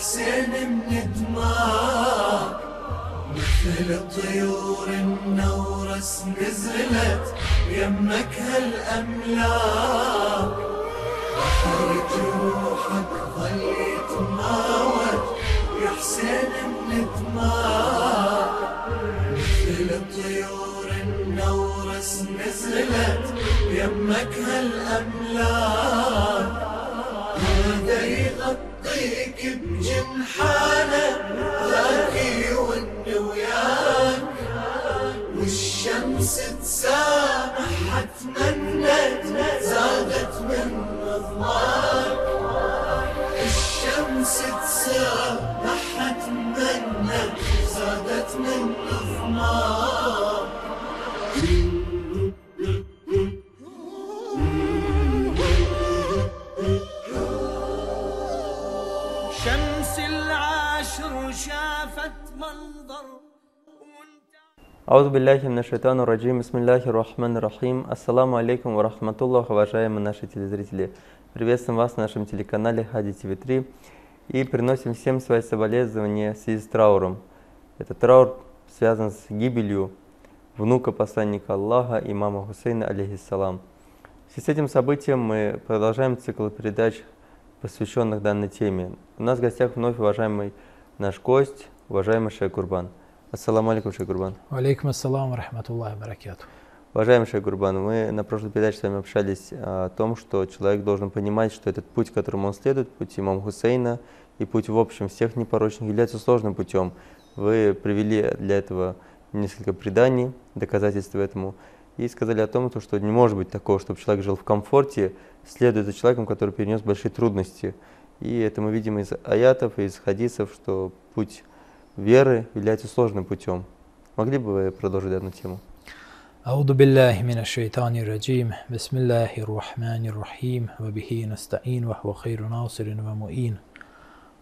حسين من دماء مثل طيور النورس نزلت يمك هالأملاك بحر جروحك ظل يتماوج يا حسين من دماء مثل طيور النورس نزلت يمك هالأملاك يغطيك بجنحانه ذاك يون وياك والشمس تسامح تمنت زادت من ضماك الشمس تسامح تمنت زادت من ضماك Аузу билляхи на шайтану раджим, бисмилляхи рахман рахим. Ассаламу алейкум ва рахматуллах, уважаемые наши телезрители. Приветствуем вас на нашем телеканале Хади ТВ3 и приносим всем свои соболезнования в связи с трауром. Этот траур связан с гибелью внука посланника Аллаха, имама Хусейна, алейхиссалам. В связи с этим событием мы продолжаем цикл передач, посвященных данной теме. У нас в гостях вновь уважаемый наш гость, уважаемый Шейх Курбан. Ассаламу алейкум, Шейх Курбан. Алейкум ассалам рахматуллахи баракату. Уважаемый Шейх Гурбан, мы на прошлой передаче с вами общались о том, что человек должен понимать, что этот путь, которому он следует, путь имама Хусейна и путь в общем всех непорочных, является сложным путем. Вы привели для этого несколько преданий, доказательств этому, и сказали о том, что не может быть такого, чтобы человек жил в комфорте, следуя за человеком, который перенес большие трудности. И это мы видим из аятов из хадисов, что путь веры является сложным путем. Могли бы вы продолжить данную тему? أعوذ بالله من الشيطان الرجيم بسم الله الرحمن الرحيم وبه نستعين وهو خير ناصر ومؤين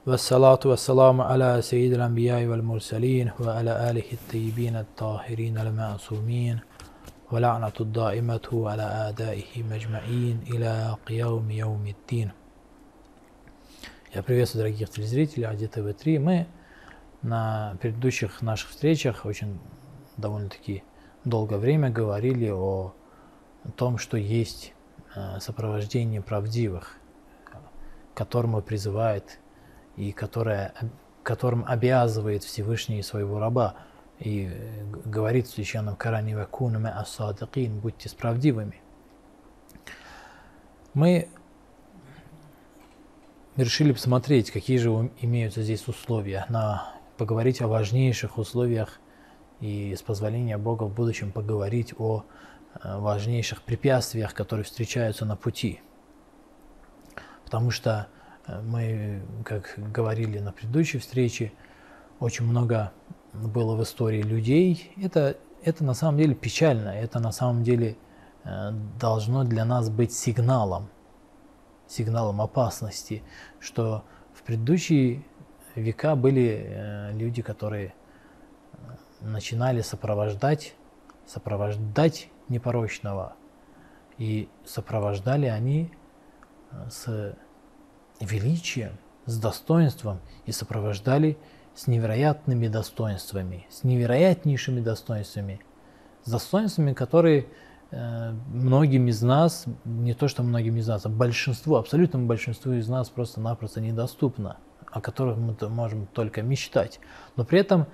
والصلاة والسلام على سيد الأنبياء والمرسلين وعلى آله الطيبين الطاهرين المعصومين ولعنة الدائمة على أعدائه مجمعين إلى قيام يوم الدين Я приветствую дорогих телезрителей АДТВ-3. Мы на предыдущих наших встречах очень довольно-таки долгое время говорили о том, что есть э, сопровождение правдивых, которому призывает и которое, которым обязывает Всевышний своего раба. И э, говорит в священном Коране «Вакуну ас-садикин» «Будьте справдивыми». Мы решили посмотреть, какие же имеются здесь условия, на, поговорить о важнейших условиях и с позволения Бога в будущем поговорить о э, важнейших препятствиях, которые встречаются на пути. Потому что э, мы, как говорили на предыдущей встрече, очень много было в истории людей. Это, это на самом деле печально, это на самом деле э, должно для нас быть сигналом, сигналом опасности, что в предыдущие века были люди, которые начинали сопровождать, сопровождать непорочного. И сопровождали они с величием, с достоинством и сопровождали с невероятными достоинствами, с невероятнейшими достоинствами, с достоинствами, которые э, многим из нас, не то что многим из нас, а большинству, абсолютному большинству из нас просто-напросто недоступно, о которых мы можем только мечтать. Но при этом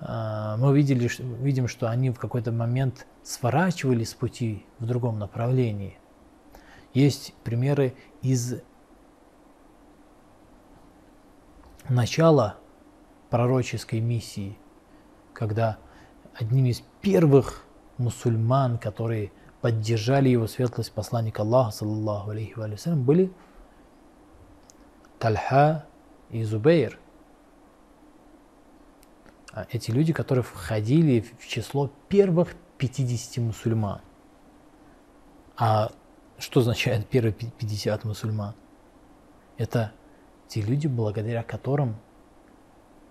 мы видели, видим, что они в какой-то момент сворачивали с пути в другом направлении. Есть примеры из начала пророческой миссии, когда одним из первых мусульман, которые поддержали его светлость посланника Аллаха, саллаллаху алейхи вассалям, были Тальха и Зубейр – а, эти люди, которые входили в число первых 50 мусульман. А что означает первые 50 мусульман? Это те люди, благодаря которым,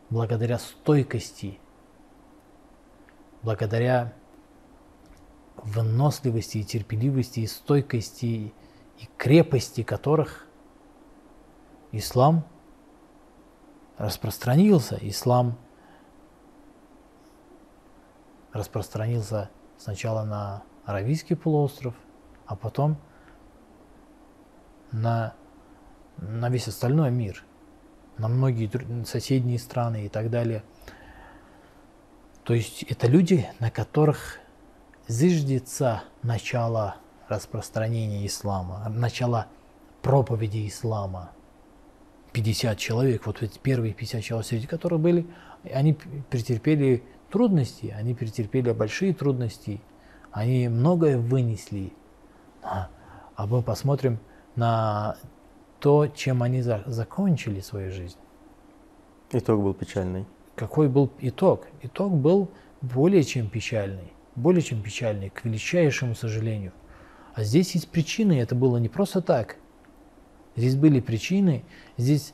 благодаря стойкости, благодаря выносливости и терпеливости и стойкости и крепости которых ислам распространился, ислам распространился сначала на Аравийский полуостров, а потом на, на весь остальной мир, на многие соседние страны и так далее. То есть это люди, на которых зиждется начало распространения ислама, начало проповеди ислама. 50 человек, вот эти первые 50 человек, среди которых были, они претерпели трудности, они претерпели большие трудности, они многое вынесли. А, а мы посмотрим на то, чем они за- закончили свою жизнь. Итог был печальный. Какой был итог? Итог был более чем печальный. Более чем печальный, к величайшему сожалению. А здесь есть причины, это было не просто так. Здесь были причины, здесь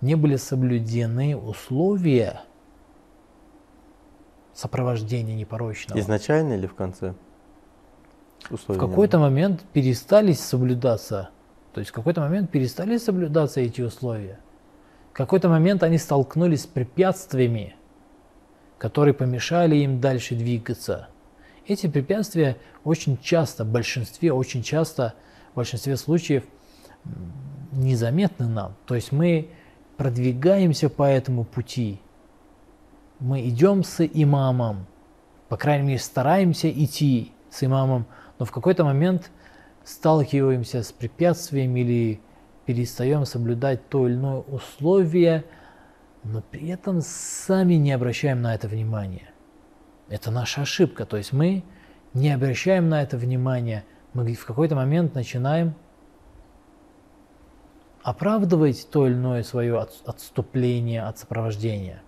не были соблюдены условия сопровождения непорочного. Изначально или в конце? В Условия не какой-то момент перестали соблюдаться, то есть в какой-то момент перестали соблюдаться эти условия. В какой-то момент они столкнулись с препятствиями, которые помешали им дальше двигаться. Эти препятствия очень часто, в большинстве, очень часто, в большинстве случаев незаметны нам. То есть мы продвигаемся по этому пути. Мы идем с имамом, по крайней мере, стараемся идти с имамом, но в какой-то момент сталкиваемся с препятствием или перестаем соблюдать то или иное условие, но при этом сами не обращаем на это внимания. Это наша ошибка. То есть мы не обращаем на это внимания, мы в какой-то момент начинаем оправдывать то или иное свое от- отступление от сопровождения.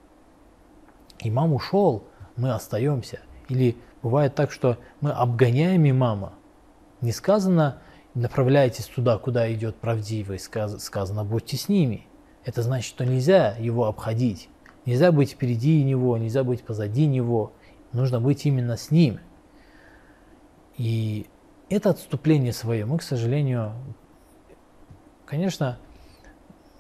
Имам ушел, мы остаемся. Или бывает так, что мы обгоняем имама. Не сказано направляйтесь туда, куда идет правдивый, сказ- сказано будьте с ними. Это значит, что нельзя его обходить. Нельзя быть впереди него, нельзя быть позади него. Нужно быть именно с ним. И это отступление свое мы, к сожалению, конечно,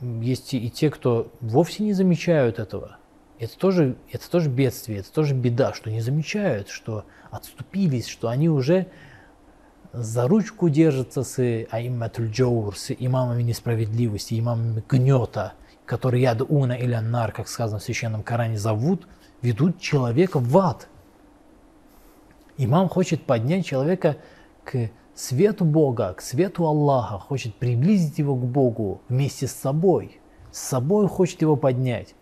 есть и те, кто вовсе не замечают этого. Это тоже, это тоже бедствие, это тоже беда, что не замечают, что отступились, что они уже за ручку держатся с аимматуль джаур, с имамами несправедливости, имамами гнета, которые яд уна или нар, как сказано в Священном Коране, зовут, ведут человека в ад. Имам хочет поднять человека к свету Бога, к свету Аллаха, хочет приблизить его к Богу вместе с собой. С собой хочет его поднять.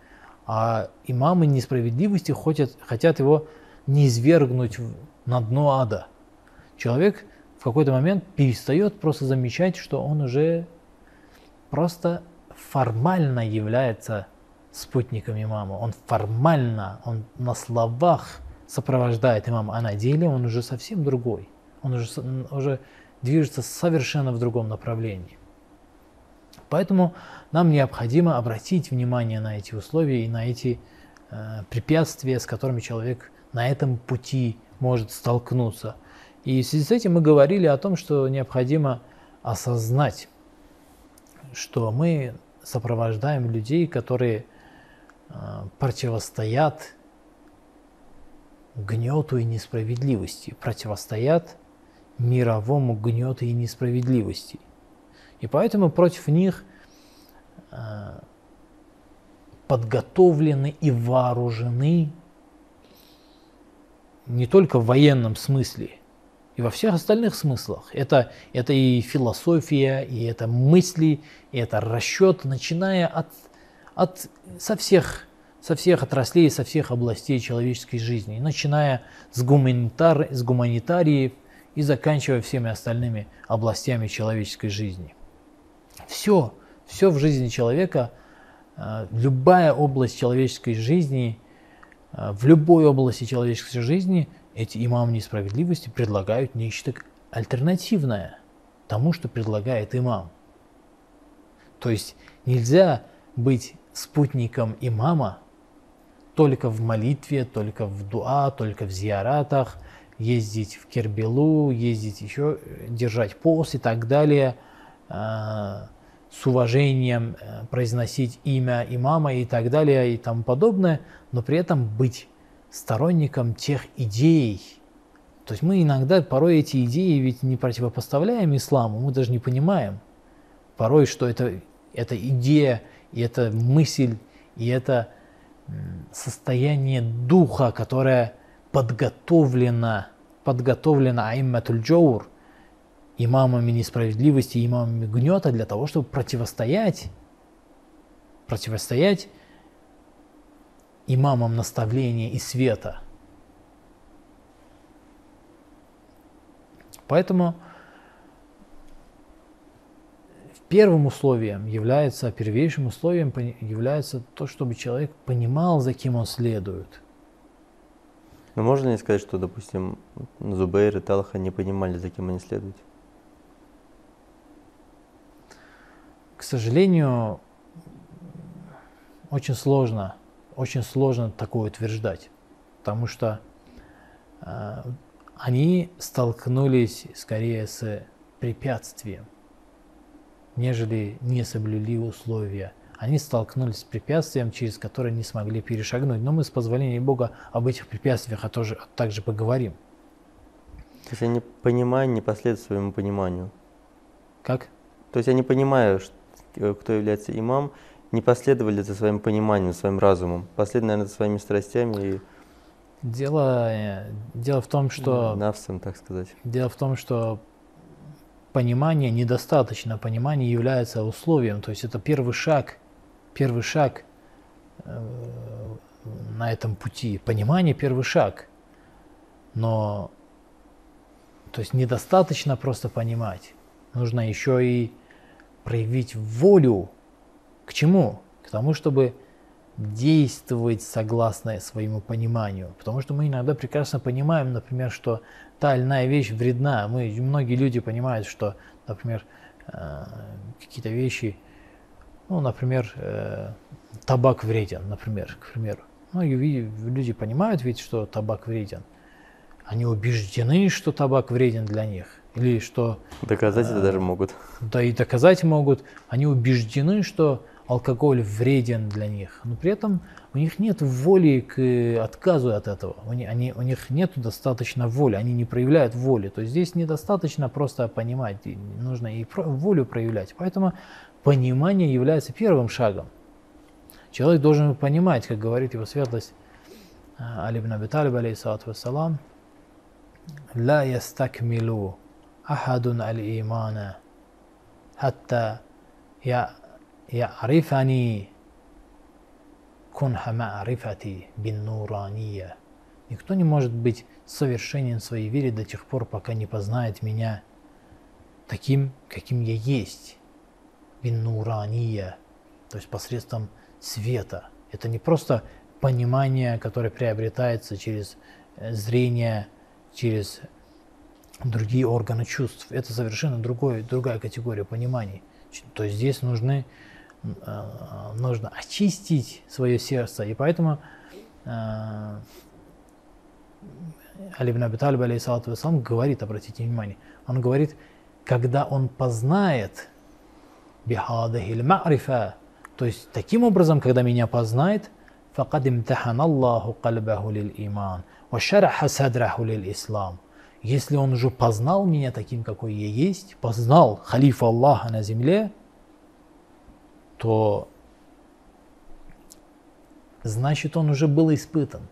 А имамы несправедливости хотят, хотят его не извергнуть на дно ада. Человек в какой-то момент перестает просто замечать, что он уже просто формально является спутником имама. Он формально, он на словах сопровождает имама, а на деле он уже совсем другой. Он уже, уже движется совершенно в другом направлении. Поэтому нам необходимо обратить внимание на эти условия и на эти э, препятствия, с которыми человек на этом пути может столкнуться. И в связи с этим мы говорили о том, что необходимо осознать, что мы сопровождаем людей, которые э, противостоят гнету и несправедливости, противостоят мировому гнету и несправедливости. И поэтому против них э, подготовлены и вооружены не только в военном смысле, и во всех остальных смыслах. Это, это и философия, и это мысли, и это расчет, начиная от, от со, всех, со всех отраслей, со всех областей человеческой жизни, начиная с, гуманитар, с гуманитариев и заканчивая всеми остальными областями человеческой жизни. Все, все в жизни человека, э, любая область человеческой жизни, э, в любой области человеческой жизни эти имамы несправедливости предлагают нечто альтернативное тому, что предлагает имам. То есть нельзя быть спутником имама только в молитве, только в дуа, только в зиаратах, ездить в Кербелу, ездить еще, э, держать пост и так далее. А, с уважением э, произносить имя имама и так далее и тому подобное, но при этом быть сторонником тех идей. То есть мы иногда порой эти идеи ведь не противопоставляем исламу, мы даже не понимаем порой, что это, это идея, и это мысль, и это состояние духа, которое подготовлено, подготовлено Аимматуль Джоур, имамами несправедливости, имамами гнета для того, чтобы противостоять, противостоять имамам наставления и света. Поэтому первым условием является, первейшим условием является то, чтобы человек понимал, за кем он следует. Но можно ли сказать, что, допустим, Зубейр и Талха не понимали, за кем они следуют? К сожалению, очень сложно, очень сложно такое утверждать, потому что э, они столкнулись скорее с препятствием, нежели не соблюли условия. Они столкнулись с препятствием, через которое не смогли перешагнуть. Но мы с позволения Бога об этих препятствиях а тоже, также поговорим. То есть они понимают, не последуют своему пониманию. Как? То есть они понимают, что Э, кто является имам, не последовали за своим пониманием, своим разумом, последовали, наверное, за своими страстями и Дело, э, дело в том, что... Навсом, так сказать. Дело в том, что понимание недостаточно, понимание является условием, то есть это первый шаг, первый шаг э, на этом пути. Понимание первый шаг, но то есть недостаточно просто понимать, нужно еще и проявить волю к чему? К тому, чтобы действовать согласно своему пониманию. Потому что мы иногда прекрасно понимаем, например, что та или иная вещь вредна. Мы, многие люди понимают, что, например, э, какие-то вещи, ну, например, э, табак вреден, например, к примеру. Многие люди понимают ведь, что табак вреден. Они убеждены, что табак вреден для них или что... Доказать это даже могут. Да и доказать могут. Они убеждены, что алкоголь вреден для них, но при этом у них нет воли к отказу от этого. У них, они, у них нет достаточно воли, они не проявляют воли. То есть здесь недостаточно просто понимать, нужно и волю проявлять. Поэтому понимание является первым шагом. Человек должен понимать, как говорит его светлость э, Алибн Аби Талиб, вассалам, «Ла ястакмилу ахадун аль имана, хатта я ярифани кунха маарифати бин нурания». Никто не может быть совершенен в своей вере до тех пор, пока не познает меня таким, каким я есть. Биннурания, то есть посредством света. Это не просто понимание, которое приобретается через э, зрение, через другие органы чувств. Это совершенно другой, другая категория пониманий. То есть здесь нужны, э, нужно очистить свое сердце. И поэтому э, Али ибн Аби Талиб, алейхиссалату говорит, обратите внимание, он говорит, когда он познает бихадахиль ма'рифа. То есть таким образом, когда меня познает, факад имтахана Аллаху кальбаху лил иман, ва шараха садраху лил ислам. Если он уже познал меня таким, какой я есть, познал халифа Аллаха на земле, то значит он уже был испытан.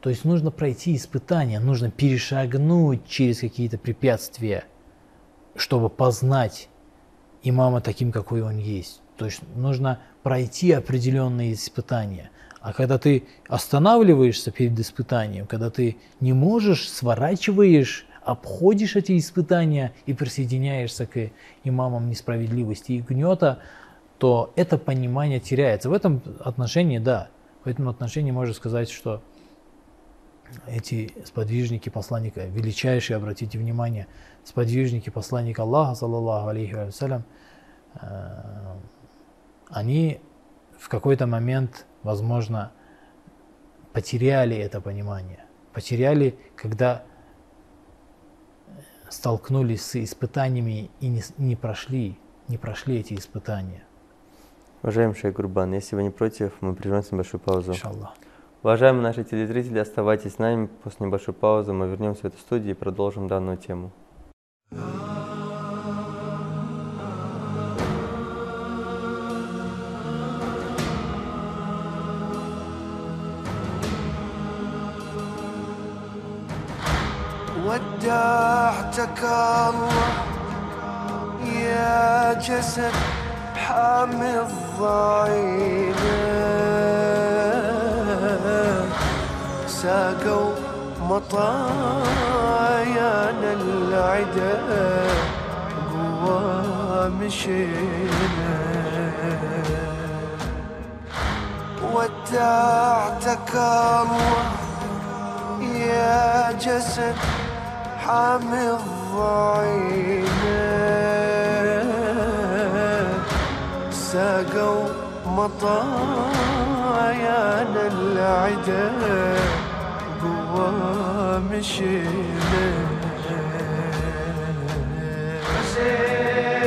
То есть нужно пройти испытание, нужно перешагнуть через какие-то препятствия, чтобы познать имама таким, какой он есть. То есть нужно пройти определенные испытания. А когда ты останавливаешься перед испытанием, когда ты не можешь, сворачиваешь, обходишь эти испытания и присоединяешься к имамам несправедливости и гнета, то это понимание теряется. В этом отношении, да, в этом отношении можно сказать, что эти сподвижники посланника, величайшие, обратите внимание, сподвижники посланника Аллаха, саллаллаху алейхи вассалям, э, они в какой-то момент возможно, потеряли это понимание. Потеряли, когда столкнулись с испытаниями и не, не прошли. не прошли эти испытания. Уважаемый Шейх Гурбан, если вы не против, мы прервемся на небольшую паузу. Иншаллах. Уважаемые наши телезрители, оставайтесь с нами. После небольшой паузы мы вернемся в эту студию и продолжим данную тему. ودعتك الله يا جسد حامي الضعينة ساقوا مطايانا العدا قوى مشينا. ودعتك الله يا جسد حامي الضعينة ساقوا مطايانا العدا مشيت مشيت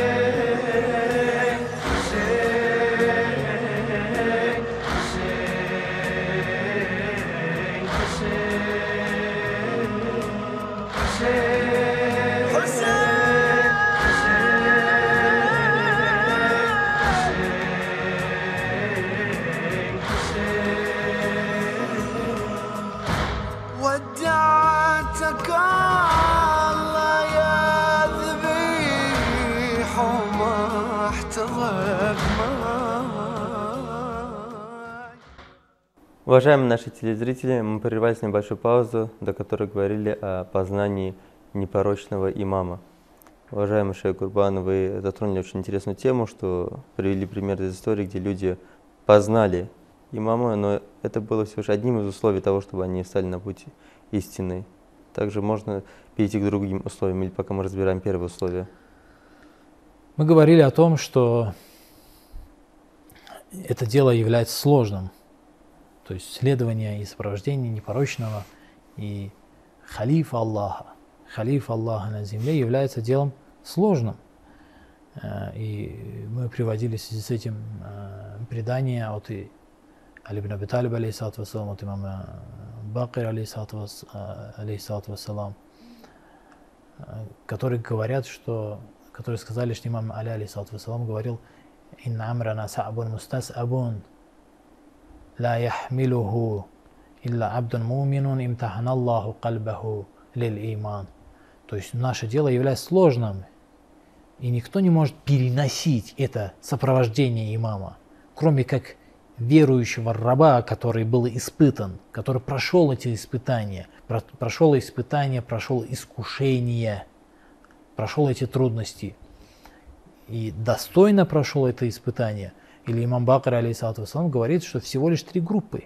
Уважаемые наши телезрители, мы прервались небольшую паузу, до которой говорили о познании непорочного имама. Уважаемый Шейх Гурбан, вы затронули очень интересную тему, что привели пример из истории, где люди познали имама, но это было всего лишь одним из условий того, чтобы они стали на пути истины. Также можно перейти к другим условиям, или пока мы разбираем первое условие. Мы говорили о том, что это дело является сложным. То есть следование и сопровождение непорочного и халифа Аллаха, халифа Аллаха на земле является делом сложным. Э, И мы приводили в связи с этим э, предание от и- Али ибн Аби Талиба, алейхиссалату вассалам, от имама Бакир, э, алейхиссалату вассалам, которые говорят, что, которые сказали, что имам Али, алейхиссалату вассалам, говорил, «Инна амрана са'бун мустас'абун, لا يحمله إلا عبد مؤمن امتحن الله قلبه للإيمان. То есть наше дело является сложным, и никто не может переносить это сопровождение имама, кроме как верующего раба, который был испытан, который прошел эти испытания, про- прошел испытания, прошел искушения, прошел эти трудности и достойно прошел это испытание. или имам Бакр, алейхиссалату вассалам, говорит, что всего лишь три группы.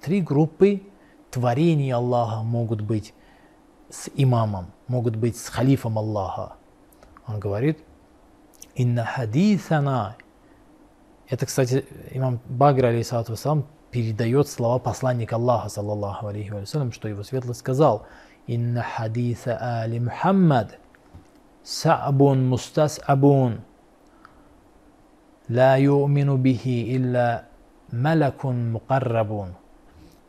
Три группы творений Аллаха могут быть с имамом, могут быть с халифом Аллаха. Он говорит, «Инна хадисана». Это, кстати, имам Багр, алейхиссалату вассалам, передает слова посланника Аллаха, саллаллаху алейхи вассалям, что его светлость сказал, «Инна хадиса али Мухаммад са'бун мустас'абун». لا يؤمن به إلا ملك مقربون.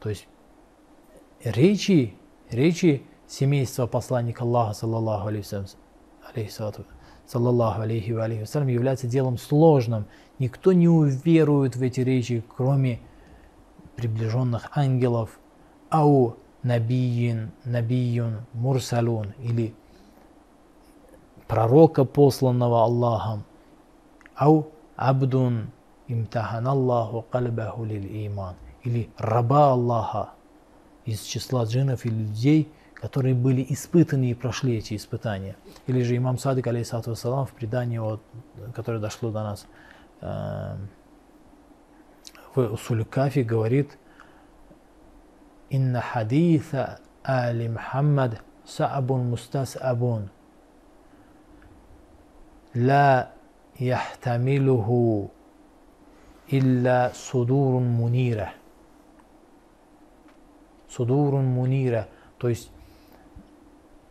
То есть речи, речи семейства посланника Аллаха, саллаллаху алейхи вассалям, алейхиссалату- саллаллаху алейхи ва алейхи вассалям, является делом сложным. Никто не уверует в эти речи, кроме приближенных ангелов, ау набиин, набиюн, мурсалун, или пророка, посланного Аллахом, ау абдун имтахан Аллаху кальбаху лил иман, или раба Аллаха из числа джиннов и людей, которые были испытаны и прошли эти испытания. Или же имам Садик, алейхиссалату вассалам, в предании, вот, которое дошло до нас, э, в Усуль Кафи говорит, «Инна хадиса али Мухаммад са'абун мустас'абун, لا يحتمله إلا صدور منيرة صدور منيرة то есть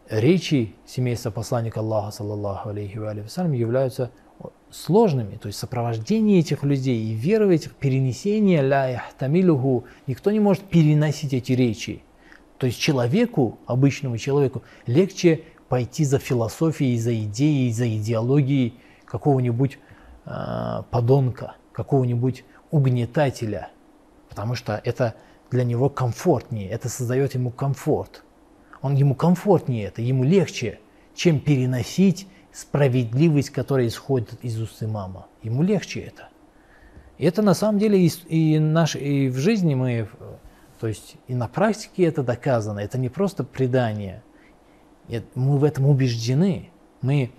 речи семейства посланника Аллаха, саллаллаху алейхи ва алейхи вассалям, являются сложными, то есть сопровождение этих людей и вера в этих, перенесение ля яхтамилюху, никто не может переносить эти речи. То есть человеку, обычному человеку, легче пойти за философией, за идеей, за идеологией какого-нибудь э, подонка, какого-нибудь угнетателя, потому что это для него комфортнее, это создает ему комфорт. Он ему комфортнее это, ему легче, чем переносить справедливость, которая исходит из уст имама. Ему легче это. И это на самом деле и, и, наш, и в жизни мы, то есть и на практике это доказано. Это не просто предание. Мы в этом убеждены. Мы,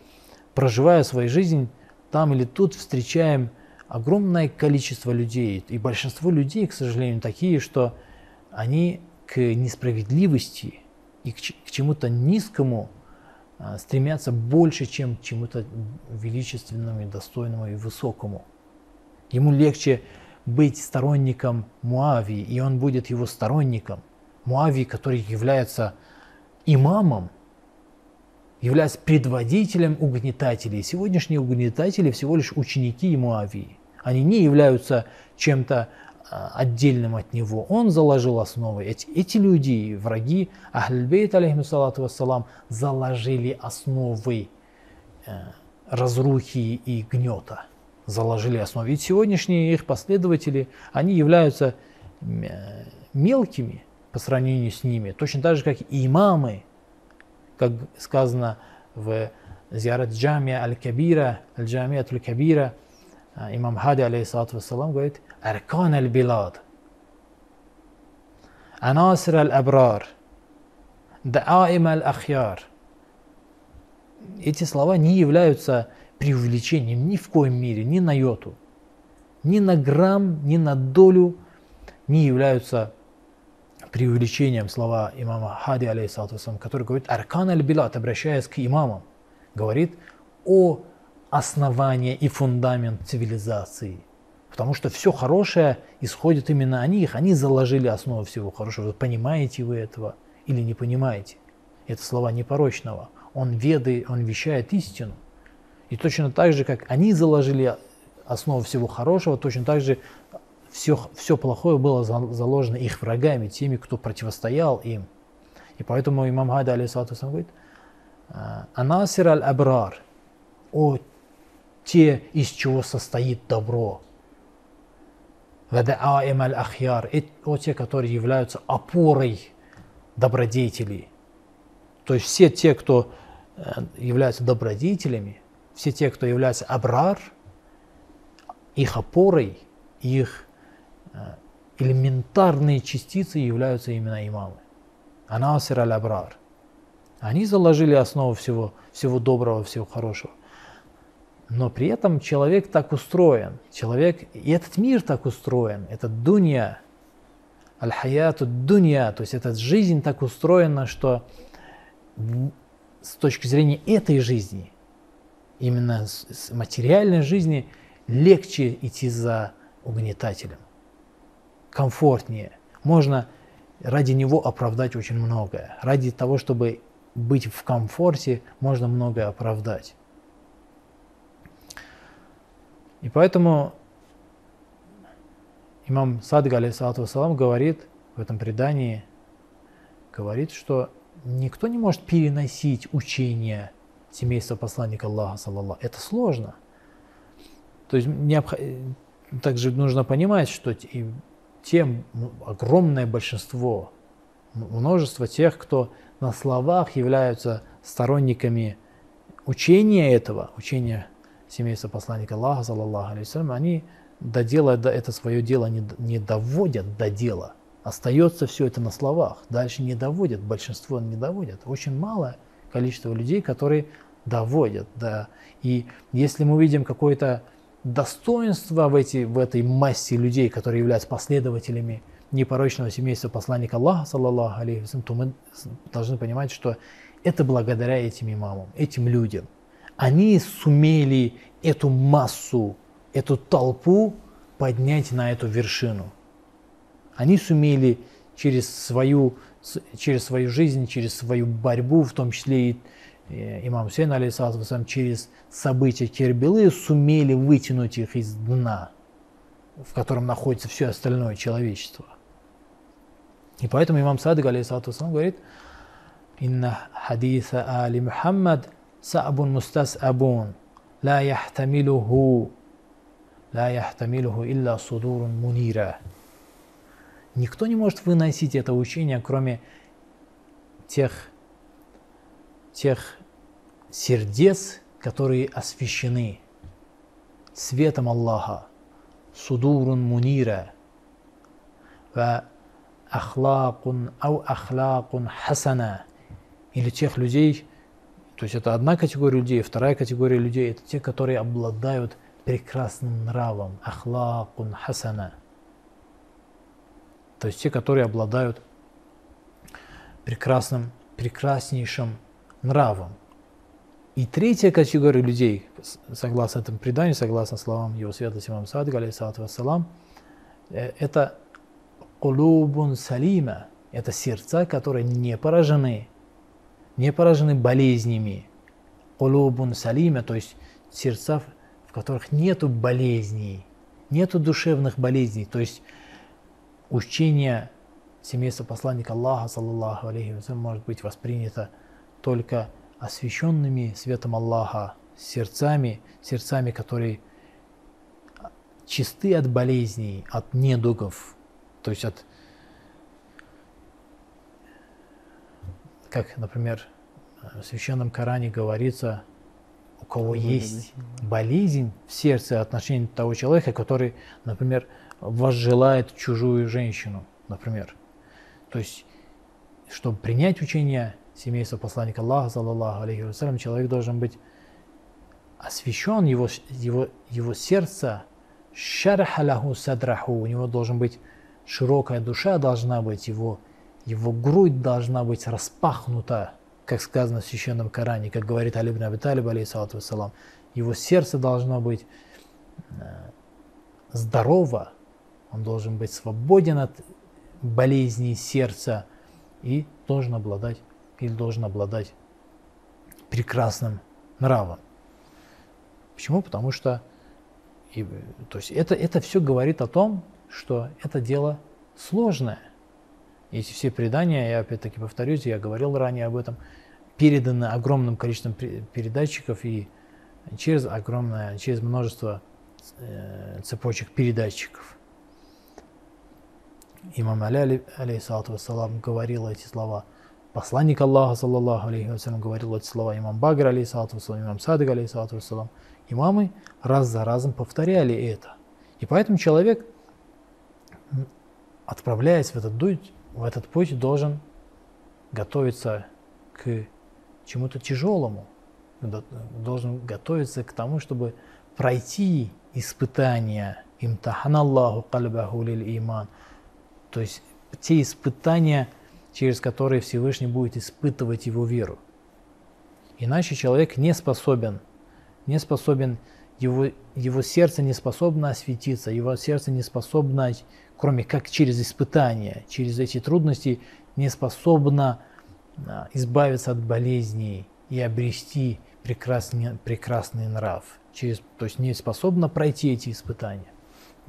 проживая свою жизнь, там или тут встречаем огромное количество людей. И большинство людей, к сожалению, такие, что они к несправедливости и к, чему-то низкому а, стремятся больше, чем к чему-то величественному, достойному и высокому. Ему легче быть сторонником Муавии, и он будет его сторонником. Муавии, который является имамом, является предводителем угнетателей. Сегодняшние угнетатели всего лишь ученики Муавии. Они не являются чем-то а, отдельным от него. Он заложил основы. Эти, эти люди, враги Ахльбейт, алейхиссалату вассалам, заложили основы э, разрухи и гнета. Заложили основы. Ведь сегодняшние их последователи, они являются э, мелкими по сравнению с ними. Точно так же, как и имамы, как сказано в Зиарат Джамия Аль-Кабира, Аль-Джамия Аль-Кабира, э, имам Хади, алейсалату вассалам, говорит, Аркан Аль-Билад, Анасир Аль-Абрар, Даим Аль-Ахьяр. Эти слова не являются преувеличением ни в коем мире, ни на йоту, ни на грамм, ни на долю не являются преувеличением слова имама Хади, алейхиссалату который говорит «Аркан аль-Билат», обращаясь к имамам, говорит о основании и фундамент цивилизации – Потому что все хорошее исходит именно о них. Они заложили основу всего хорошего. Понимаете вы этого или не понимаете? Это слова непорочного. Он веды, он вещает истину. И точно так же, как они заложили основу всего хорошего, точно так же все, все плохое было заложено их врагами, теми, кто противостоял им. И поэтому имам Хайда, алейхиссалату говорит, «Анасир аль-абрар» – «О те, из чего состоит добро». Вада'аим аль-ахьяр, о те, которые являются опорой добродетелей. То есть все те, кто э, являются добродетелями, все те, кто является абрар, их опорой, их э, элементарные частицы являются именно имамы. Анасир аль-абрар. Они заложили основу всего, всего доброго, всего хорошего. Но при этом человек так устроен, человек, и этот мир так устроен, этот дунья, аль-хаяту дунья, то есть эта жизнь так устроена, что с точки зрения этой жизни, именно с материальной жизни, легче идти за угнетателем, комфортнее. Можно ради него оправдать очень многое. Ради того, чтобы быть в комфорте, можно многое оправдать. И поэтому имам Садг, алейсалату вассалам, говорит в этом предании, говорит, что никто не может переносить учение семейства посланника Аллаха, саллаллаху. Это сложно. То есть необх... также нужно понимать, что тем огромное большинство, множество тех, кто на словах являются сторонниками учения этого, учения семейства посланника Аллаха, саллаллаху алейhi они до дела, это свое дело не, не доводят до дела. Остается все это на словах. Дальше не доводят, большинство не доводят. Очень малое количество людей, которые доводят. Да. И если мы видим какое-то достоинство в, эти, в этой массе людей, которые являются последователями непорочного семейства посланника Аллаха, саллаллаху алейхи то мы должны понимать, что это благодаря этим имамам, этим людям – они сумели эту массу, эту толпу поднять на эту вершину. Они сумели через свою, через свою жизнь, через свою борьбу, в том числе и имам Хусейн, вассалам, через события Кербелы сумели вытянуть их из дна, в котором находится все остальное человечество. И поэтому имам Садык, вассалам, говорит, «Инна хадиса али Мухаммад са'бун мустас'абун, ла яхтамилуху, ла яхтамилуху илля судурун мунира». Никто не может выносить это учение, кроме тех, тех сердец, которые освящены светом Аллаха, судурун мунира, ва ахлакун ау ахлакун хасана, или тех людей, то есть это одна категория людей, вторая категория людей, это те, которые обладают прекрасным нравом, ахлакун хасана, то есть те, которые обладают прекрасным, прекраснейшим нравом. И третья категория людей, согласно этому преданию, согласно словам его святости имам Садга, алейхиссалату вассалам, э, это кулубун салима, это сердца, которые не поражены, не поражены болезнями. Кулубун салима, то есть сердца, в которых нету болезней, нету душевных болезней, то есть учение семейства посланника Аллаха, саллаллаху алейхи может быть воспринято только освященными светом Аллаха, сердцами, сердцами, которые чисты от болезней, от недугов, то есть от, как, например, в Священном Коране говорится, у кого есть болезнь в сердце отношении того человека, который, например, возжелает чужую женщину, например. То есть, чтобы принять учение семейства посланника Аллаха, саллаллаху алейхи вассалям, человек должен быть освящен, его, его, его сердце, шархалаху садраху, у него должен быть широкая душа, должна быть, его, его грудь должна быть распахнута, как сказано в Священном Коране, как говорит Алибн Абиталиб, алейхиссалату вассалам, его сердце должно быть э, здорово, он должен быть свободен от болезней сердца и должен обладать или должен обладать прекрасным нравом. Почему? Потому что и, то есть это, это все говорит о том, что это дело сложное. Эти все предания, я опять-таки повторюсь, я говорил ранее об этом, переданы огромным количеством передатчиков и через огромное, через множество э, цепочек передатчиков. Имам Али, алейхиссалату вассалам, говорил эти слова. Посланник Аллаха, саллаллаху алейхи вассалам, говорил эти слова. Имам Багр, алейхиссалату вассалам, имам Садык, алейхиссалату вассалам. Имамы раз за разом повторяли это. И поэтому человек, отправляясь в этот, путь, в этот путь, должен готовиться к чему-то тяжелому, должен готовиться к тому, чтобы пройти испытания. Имтахан Аллаху кальбаху лиль иман – то есть те испытания, через которые Всевышний будет испытывать его веру. Иначе человек не способен, не способен, его, его сердце не способно осветиться, его сердце не способно, кроме как через испытания, через эти трудности, не способно а, избавиться от болезней и обрести прекрасный, прекрасный нрав. Через, то есть не способна пройти эти испытания.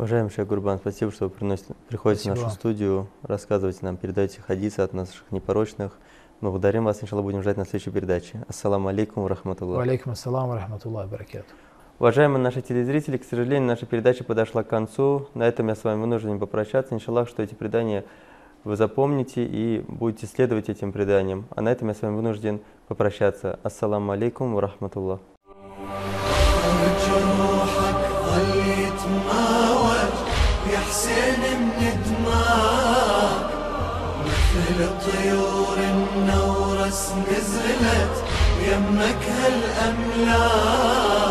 Уважаемый Шейх Гурбан, спасибо, что вы приносите, приходите спасибо. в нашу студию, рассказываете нам, передаете хадисы от наших непорочных. Мы благодарим вас, иншаллах, будем ждать на следующей передаче. Ассаламу алейкум, рахматуллах. Алейкум ассалам, рахматуллах, баракет. Уважаемые наши телезрители, к сожалению, наша передача подошла к концу. На этом я с вами вынужден попрощаться. Иншаллах, что эти предания вы запомните и будете следовать этим преданиям. А на этом я с вами вынужден попрощаться. Ассаламу алейкум, рахматуллах. نزلت يمك هالأملاك